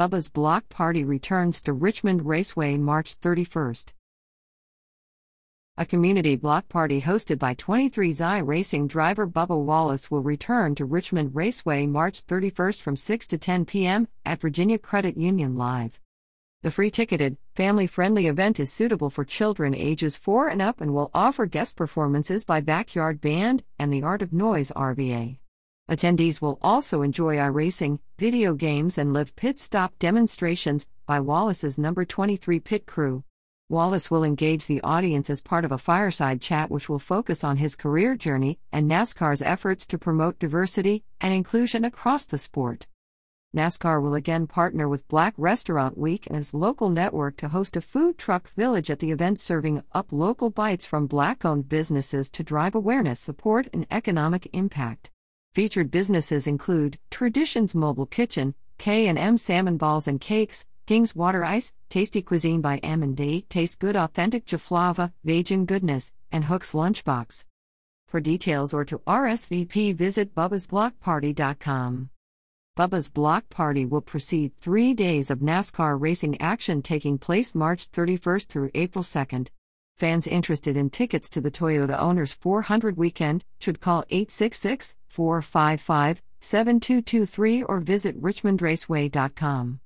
Bubba's Block Party returns to Richmond Raceway March 31st. A community block party hosted by 23XI Racing driver Bubba Wallace will return to Richmond Raceway March 31st from 6 to 10 p.m. at Virginia Credit Union Live. The free ticketed, family friendly event is suitable for children ages 4 and up and will offer guest performances by Backyard Band and the Art of Noise RVA. Attendees will also enjoy iRacing, video games, and live pit stop demonstrations by Wallace's number 23 pit crew. Wallace will engage the audience as part of a fireside chat which will focus on his career journey and NASCAR's efforts to promote diversity and inclusion across the sport. NASCAR will again partner with Black Restaurant Week and its local network to host a food truck village at the event, serving up local bites from black owned businesses to drive awareness, support, and economic impact. Featured businesses include Traditions Mobile Kitchen, K&M Salmon Balls and Cakes, King's Water Ice, Tasty Cuisine by M&D, Taste Good Authentic Jaflava, Vagin Goodness, and Hook's Lunchbox. For details or to RSVP visit bubbasblockparty.com. Bubba's Block Party will precede three days of NASCAR racing action taking place March 31st through April 2nd. Fans interested in tickets to the Toyota Owners 400 weekend should call 866 455 7223 or visit richmondraceway.com.